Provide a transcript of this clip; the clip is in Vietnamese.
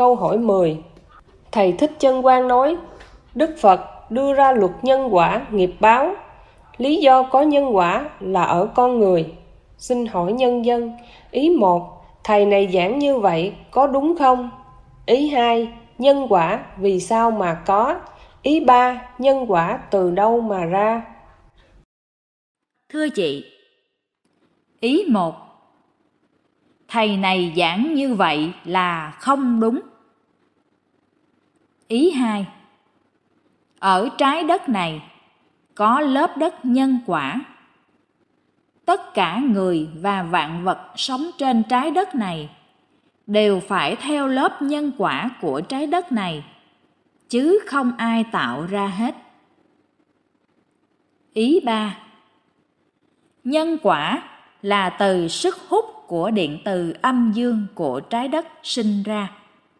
Câu hỏi 10 Thầy Thích Chân Quang nói, Đức Phật đưa ra luật nhân quả nghiệp báo Lý do có nhân quả là ở con người Xin hỏi nhân dân, Ý một, Thầy này giảng như vậy có đúng không? Ý hai, Nhân quả vì sao mà có? Ý ba, Nhân quả từ đâu mà ra? Thưa chị, Ý một Thầy này giảng như vậy là không đúng. Ý hai Ở trái đất này có lớp đất nhân quả. Tất cả người và vạn vật sống trên trái đất này đều phải theo lớp nhân quả của trái đất này, chứ không ai tạo ra hết. Ý ba Nhân quả là từ sức hút của điện từ âm dương của trái đất sinh ra.